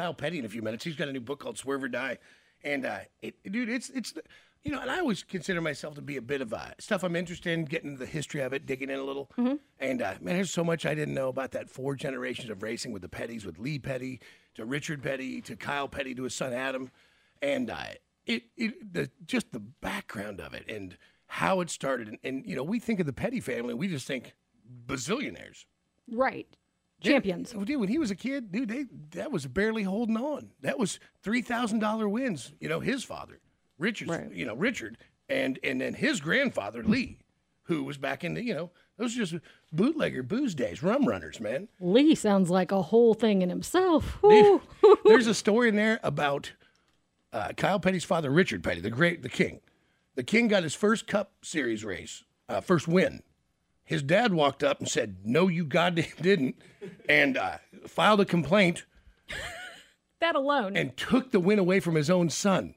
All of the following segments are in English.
Kyle Petty in a few minutes. He's got a new book called Swerve or Die, and uh, it, dude, it's it's you know, and I always consider myself to be a bit of uh, stuff I'm interested in, getting the history of it, digging in a little. And uh, man, there's so much I didn't know about that four generations of racing with the Pettys, with Lee Petty to Richard Petty to Kyle Petty to his son Adam, and uh, it it the just the background of it and how it started. And, and you know, we think of the Petty family, we just think bazillionaires. Right. Champions. Oh, dude, when he was a kid, dude, they that was barely holding on. That was three thousand dollar wins. You know, his father, Richard. Right. You know, Richard, and and then his grandfather Lee, who was back in the you know those are just bootlegger booze days, rum runners, man. Lee sounds like a whole thing in himself. Dude, there's a story in there about uh, Kyle Petty's father, Richard Petty, the great, the king. The king got his first Cup Series race, uh, first win. His dad walked up and said, "No, you goddamn didn't," and uh, filed a complaint that alone. and took the win away from his own son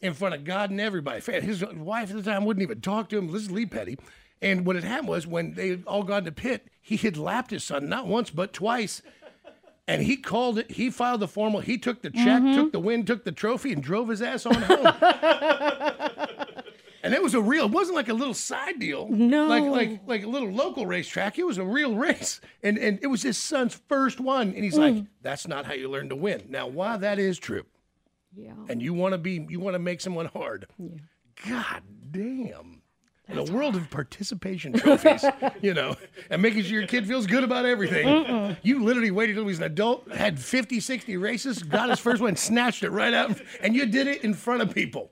in front of God and everybody. His wife at the time wouldn't even talk to him. This is Lee Petty. And what had happened was when they had all gone to pit, he had lapped his son not once but twice. And he called it. He filed the formal. He took the check, took the win, took the trophy, and drove his ass on home. and it was a real. It wasn't like a little side deal. No. like like like a little local racetrack. It was a real race, and and it was his son's first one. And he's like, "That's not how you learn to win." Now, why that is true, yeah. and you want to be, you want to make someone hard. Yeah. God damn. In a world of participation trophies, you know, and making sure your kid feels good about everything. You literally waited till he was an adult, had 50, 60 races, got his first one, snatched it right out, and you did it in front of people.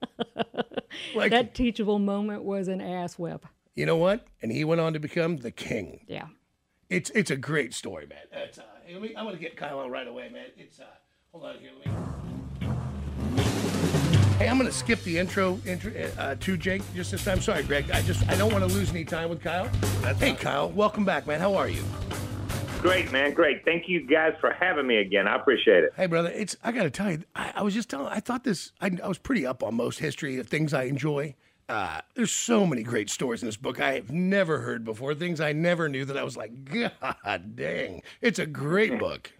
Like, That teachable moment was an ass whip. you know what? And he went on to become the king. Yeah. It's it's a great story, man. It's, uh, hey, let me, I'm gonna get Kyle on right away, man. It's uh, hold on here, let me. Hey, I'm gonna skip the intro, intro uh, to Jake just this time. Sorry, Greg. I just I don't want to lose any time with Kyle. hey, Kyle, welcome back, man. How are you? Great, man. Great. Thank you guys for having me again. I appreciate it. Hey, brother. It's I gotta tell you, I, I was just telling. I thought this. I, I was pretty up on most history of things I enjoy. Uh, there's so many great stories in this book I have never heard before. Things I never knew that I was like, God dang, it's a great book.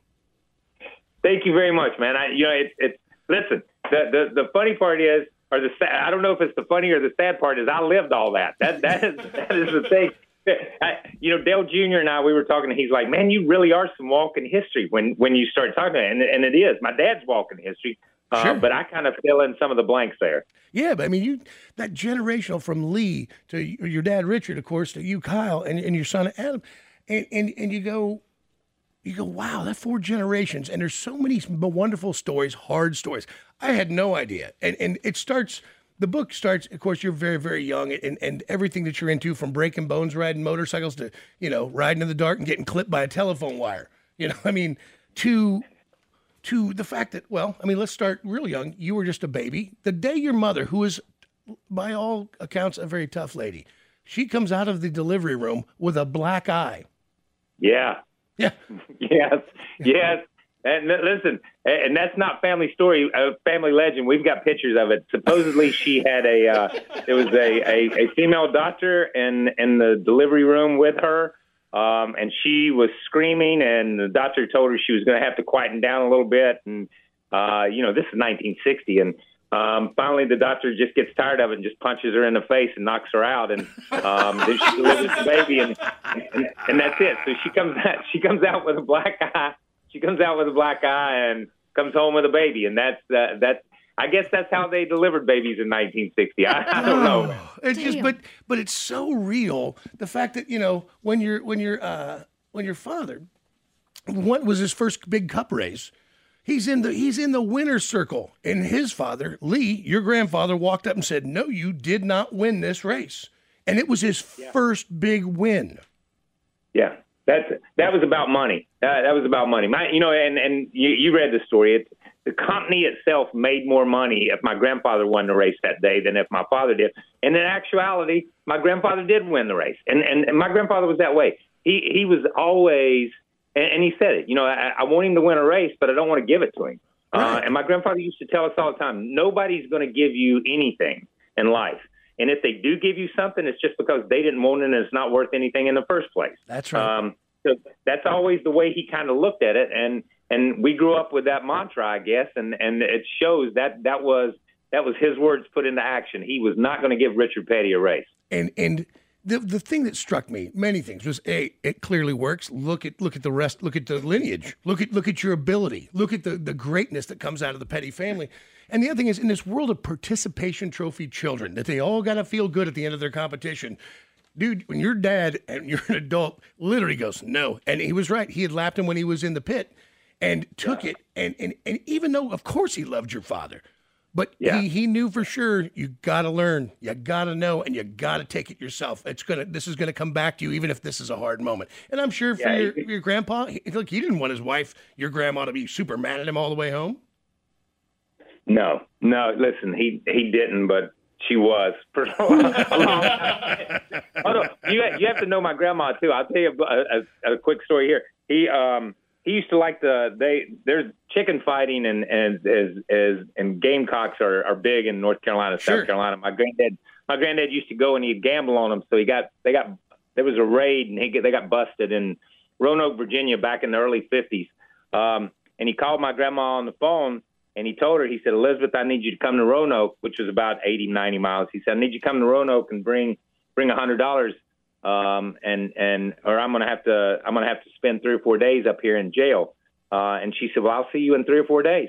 Thank you very much, man. I, you know, it's it's. Listen, the the the funny part is, or the sad, I don't know if it's the funny or the sad part is, I lived all that. That that is that is the thing. I, you know, Dale Jr. and I, we were talking, and he's like, "Man, you really are some walking history when when you start talking." And and it is. My dad's walking history, uh, Sure. but I kind of fill in some of the blanks there. Yeah, but I mean, you that generational from Lee to your dad Richard, of course, to you Kyle, and, and your son Adam, and, and and you go, you go, wow, that four generations, and there's so many wonderful stories, hard stories. I had no idea, and and it starts. The book starts, of course, you're very, very young, and, and everything that you're into, from breaking bones, riding motorcycles, to you know, riding in the dark and getting clipped by a telephone wire. You know, I mean, to to the fact that, well, I mean, let's start real young. You were just a baby. The day your mother, who is, by all accounts, a very tough lady, she comes out of the delivery room with a black eye. Yeah. Yeah. yes, yes. And listen, and that's not family story, uh, family legend. We've got pictures of it. Supposedly, she had a uh, there was a, a, a female doctor in in the delivery room with her, um, and she was screaming, and the doctor told her she was going to have to quieten down a little bit, and uh, you know this is 1960, and um, finally the doctor just gets tired of it and just punches her in the face and knocks her out, and um, then she delivers the baby, and, and and that's it. So she comes out she comes out with a black eye. She comes out with a black eye, and comes home with a baby, and that's uh, that's. I guess that's how they delivered babies in 1960. I, I don't know. Oh, It's just, but but it's so real. The fact that you know when you're when your uh, when your father, what was his first big cup race? He's in the he's in the winner's circle, and his father Lee, your grandfather, walked up and said, "No, you did not win this race," and it was his first big win. Yeah, that's that was about money. That, that was about money. My, you know, and and you, you read the story. It, the company itself made more money if my grandfather won the race that day than if my father did. And in actuality, my grandfather did win the race, and and, and my grandfather was that way. He he was always, and, and he said it. You know, I, I want him to win a race, but I don't want to give it to him. Uh, and my grandfather used to tell us all the time, nobody's going to give you anything in life. And if they do give you something, it's just because they didn't want it and it's not worth anything in the first place. That's right. Um, so that's always the way he kind of looked at it, and and we grew up with that mantra, I guess, and and it shows that that was that was his words put into action. He was not going to give Richard Petty a race. and and the the thing that struck me, many things, was a it clearly works. Look at look at the rest. Look at the lineage. Look at look at your ability. Look at the the greatness that comes out of the Petty family. And the other thing is, in this world of participation trophy children, that they all got to feel good at the end of their competition. Dude, when your dad and you're an adult literally goes no, and he was right. He had lapped him when he was in the pit, and took it. And and and even though, of course, he loved your father, but Yeah. he, he knew for sure you got to learn, you got to know, and you got to take it yourself. It's gonna this is gonna come back to you, even if this is a hard moment. And I'm sure for Yeah, your, your grandpa, he, look, he didn't want his wife, your grandma, to be super mad at him all the way home. No, no. Listen, he he didn't, but she was for a long time. oh, no, you you have to know my grandma too. I'll tell you a, a, a quick story here. He um he used to like the they there's chicken fighting and and as as and gamecocks are are big in North Carolina, Sure. South Carolina. My granddad my granddad used to go and he'd gamble on them, so he got they got there was a raid and he get, they got busted in Roanoke, Virginia, back in the early '50s. Um, and he called my grandma on the phone and he told her, he said, Elizabeth, I need you to come to Roanoke, which was about 80, 90 miles. He said, I need you to come to Roanoke and bring bring a hundred dollars, um, and and or I'm gonna have to I'm gonna have to spend three or four days up here in jail. Uh, and she said, Well, I'll see you in three or four days.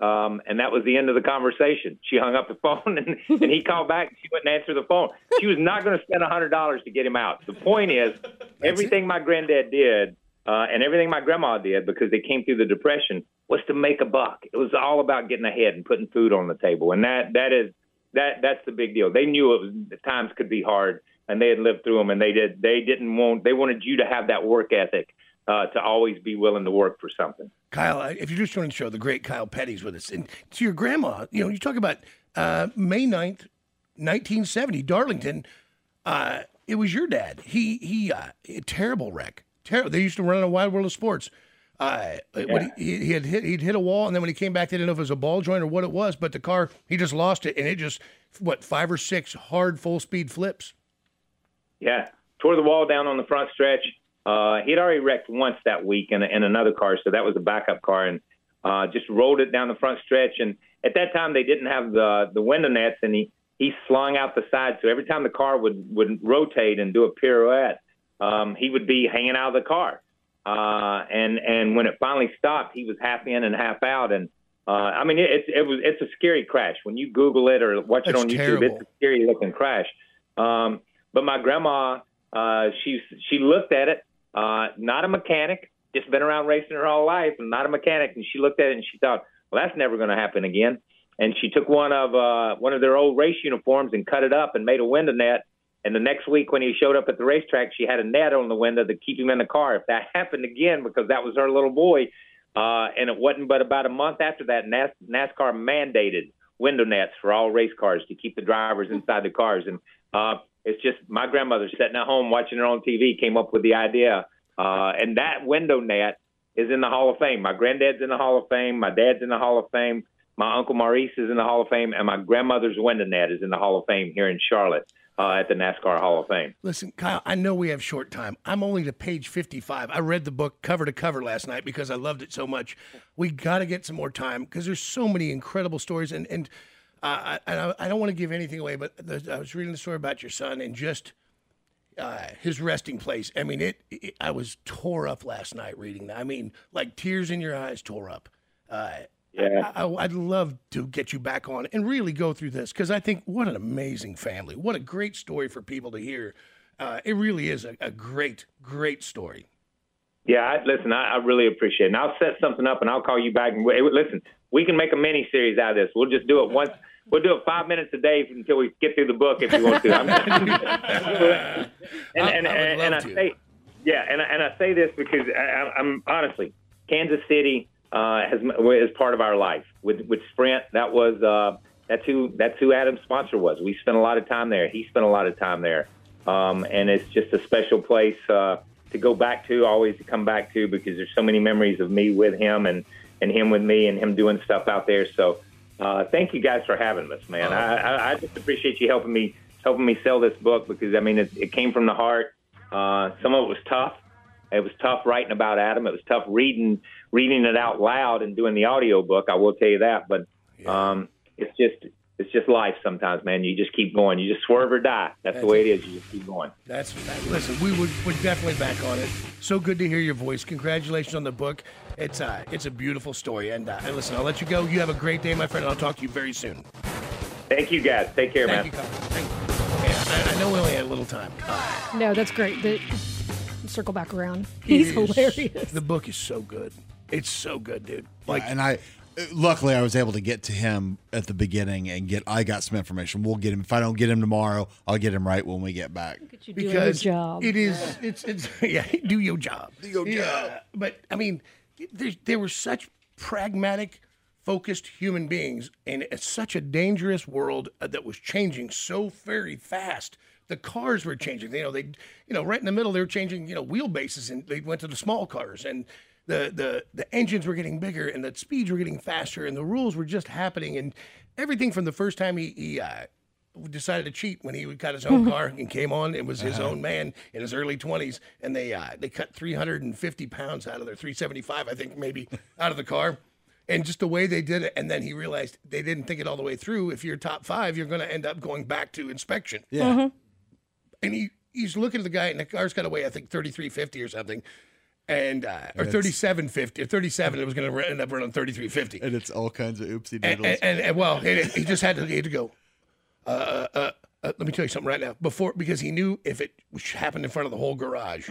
Um, and that was the end of the conversation. She hung up the phone, and, and he called back. She wouldn't answer the phone. She was not going to spend a hundred dollars to get him out. The point is, everything my granddad did uh, and everything my grandma did because they came through the depression was to make a buck. It was all about getting ahead and putting food on the table, and that that is that that's the big deal. They knew it was times could be hard, and they had lived through them, and they did. They didn't want. They wanted you to have that work ethic uh, to always be willing to work for something. Kyle, if you're just joining the show, the great Kyle Petty's with us. And to your grandma, you know, you talk about uh, May 9th, 1970, Darlington. Uh, it was your dad. He, he, uh, a terrible wreck. Terrible. They used to run in a wide world of sports. Uh, when he, he had hit, he'd hit a wall, and then when he came back, they didn't know if it was a ball joint or what it was. But the car, he just lost it, and it just what five or six hard full speed flips. Yeah, tore the wall down on the front stretch. Uh, he'd already wrecked once that week in, in another car, so that was a backup car, and uh, just rolled it down the front stretch. And at that time, they didn't have the the window nets, and he he slung out the side. So every time the car would would rotate and do a pirouette, um, he would be hanging out of the car. Uh, and and when it finally stopped, he was half in and half out. And uh, I mean, it, it was it's a scary crash. When you Google it or watch That's it on YouTube, terrible. it's a scary looking crash. Um, but my grandma, uh, she she looked at it, uh, not a mechanic, just been around racing her whole life, and not a mechanic. And she looked at it and she thought, well, that's never going to happen again. And she took one of uh, one of their old race uniforms and cut it up and made a window net. And the next week, when he showed up at the racetrack, she had a net on the window to keep him in the car. If that happened again, because that was her little boy, uh, and it wasn't but about a month after that, NAS- NASCAR mandated window nets for all race cars to keep the drivers inside the cars. And uh, it's just my grandmother sitting at home watching her on TV came up with the idea, uh, and that window net is in the Hall of Fame. My granddad's in the Hall of Fame. My dad's in the Hall of Fame. My uncle Maurice is in the Hall of Fame, and my grandmother's window net is in the Hall of Fame here in Charlotte uh, at the NASCAR Hall of Fame. Listen, Kyle, I know we have short time. I'm only to page 55. I read the book cover to cover last night because I loved it so much. We got to get some more time because there's so many incredible stories. And, and uh, I, I I don't want to give anything away, but the, I was reading the story about your son and just uh, his resting place. I mean, it, it. I was tore up last night reading that. I mean, like tears in your eyes, tore up. Uh, Yeah. I, I'd love to get you back on and really go through this because I think what an amazing family. What a great story for people to hear. Uh, it really is a, a great, great story. Yeah, I, listen, I, I really appreciate it. And I'll set something up and I'll call you back. And listen, we can make a mini series out of this. We'll just do it once. We'll do it five minutes a day until we get through the book if you want to. I'm, and I- and, I would and, and I say, yeah, and, I- and I say this because I, I- I'm honestly, Kansas City uh, has is part of our life. With with Sprint, that was uh, that's who that's who Adam's sponsor was. We spent a lot of time there. He spent a lot of time there, um, and it's just a special place uh, to go back to, always to come back to, because there's so many memories of me with him and and him with me and him doing stuff out there. So. Uh, thank you guys for having us, man. I, I, I just appreciate you helping me helping me sell this book because I mean it, it came from the heart. Uh, some of it was tough. It was tough writing about Adam. It was tough reading reading it out loud and doing the audio book. I will tell you that. But um, it's just it's just life sometimes, man. You just keep going. You just swerve or die. That's the way it is. You just keep going. That's that, listen. We would would definitely back on it. So good to hear your voice. Congratulations on the book. It's uh, it's a beautiful story. And, uh, and listen, I'll let you go. You have a great day, my friend. and I'll talk to you very soon. Thank you, guys. Take care, Thank man. you, Thank you. Yeah, I, I know we only had a little time. No, that's great. The, circle back around. He's it is- hilarious. The book is so good. It's so good, dude. Like and I luckily I was able to get to him at the beginning and get I got some information. We'll get him if I don't get him tomorrow, I'll get him right when we get back. You doing your because job. it is it's it's yeah do your job do your job but i mean there, there were such pragmatic focused human beings in such a dangerous world uh, that was changing so very fast the cars were changing you know they you know right in the middle they were changing you know wheelbases and they went to the small cars and the the the engines were getting bigger and the speeds were getting faster and the rules were just happening and everything from the first time he, he uh, decided to cheat when he got his own car and came on. It was his own man in his early twenties, and they uh, they cut 350 pounds out of their 375, I think maybe, out of the car. And just the way they did it, and then he realized they didn't think it all the way through. If you're top five, you're going to end up going back to inspection. Yeah. And he he's looking at the guy, and the car's got to weigh I think 3350 or something, and uh, or 3750 or 37. It was going to end up running 3350. And it's all kinds of oopsie And, doodles. and, and, and, well, and he just had to, he had to go. Uh, uh, uh, uh, let me tell you something right now. Before, because he knew if it happened in front of the whole garage,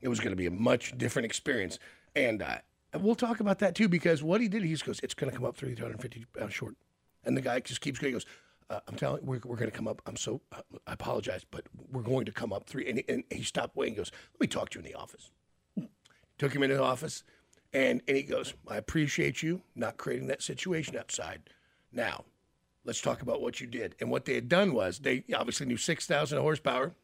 it was going to be a much different experience. And uh, we'll talk about that too, because what he did, he just goes, "It's going to come up 350 pounds short," and the guy just keeps going. He goes, uh, "I'm telling you, we're, we're going to come up. I'm so uh, I apologize, but we're going to come up three. And, and he stopped weighing. He goes, "Let me talk to you in the office." Took him into the office, and, and he goes, I appreciate you not creating that situation outside. Now, let's talk about what you did. And what they had done was they obviously knew 6,000 horsepower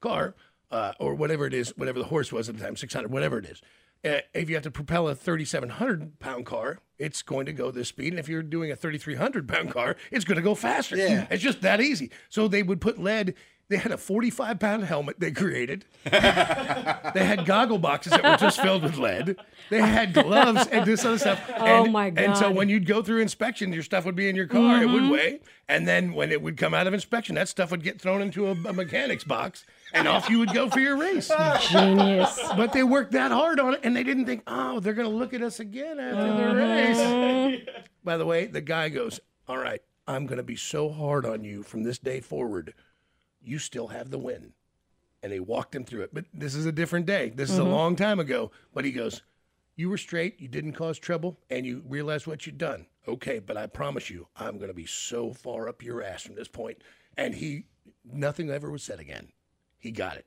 car, uh, or whatever it is, whatever the horse was at the time, 600, whatever it is. Uh, if you have to propel a 3,700 pound car, it's going to go this speed. And if you're doing a 3,300 pound car, it's going to go faster. Yeah. It's just that easy. So they would put lead. They had a 45 pound helmet they created. They had goggle boxes that were just filled with lead. They had gloves and this other stuff. Oh, And- my And so when you'd go through inspection, your stuff would be in your car. It Mm-hmm. would weigh. And then when it would come out of inspection, that stuff would get thrown into a, a mechanic's box, and off you would go for your race. Genius. But they worked that hard on it, and they didn't think, oh, they're going to look at us again after Uh-huh. the race. By the way, the guy goes, all right, I'm going to be so hard on you from this day forward. You still have the win. And he walked him through it. But this is a different day. This is a mm-hmm. long time ago. But he goes, you were straight, you didn't cause trouble, and you realized what you'd done. Okay, but I promise you, I'm going to be so far up your ass from this point. And he, nothing ever was said again. He got it.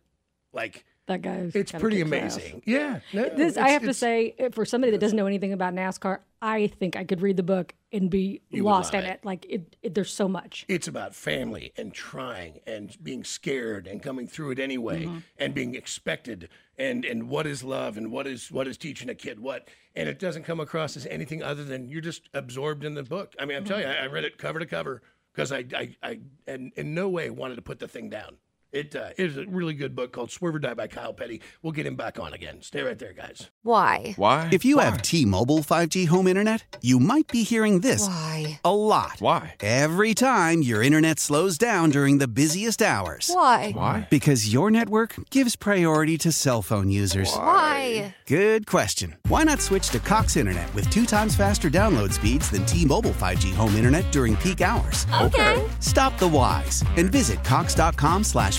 Like, That guy's it's pretty amazing. Yeah. no, This I have to say, uh, for somebody that doesn't know anything about NASCAR, I think I could read the book and be lost in it. it. Like it, it, there's so much. It's about family and trying and being scared and coming through it anyway Mm-hmm. and being expected and and what is love and what is what is teaching a kid what and it doesn't come across as anything other than you're just absorbed in the book. I mean, I'm telling you, I, I read it cover to cover because I I, I and in no way wanted to put the thing down. It uh, is a really good book called Swerve or Die by Kyle Petty. We'll get him back on again. Stay right there, guys. Why? Why? If you have T-Mobile 5G home internet, you might be hearing this Why? a lot. Why? Every time your internet slows down during the busiest hours. Why? Why? Because your network gives priority to cell phone users. Why? Good question. Why not switch to Cox Internet with two times faster download speeds than T-Mobile 5G home internet during peak hours? Okay. Stop the whys and visit cox.com slash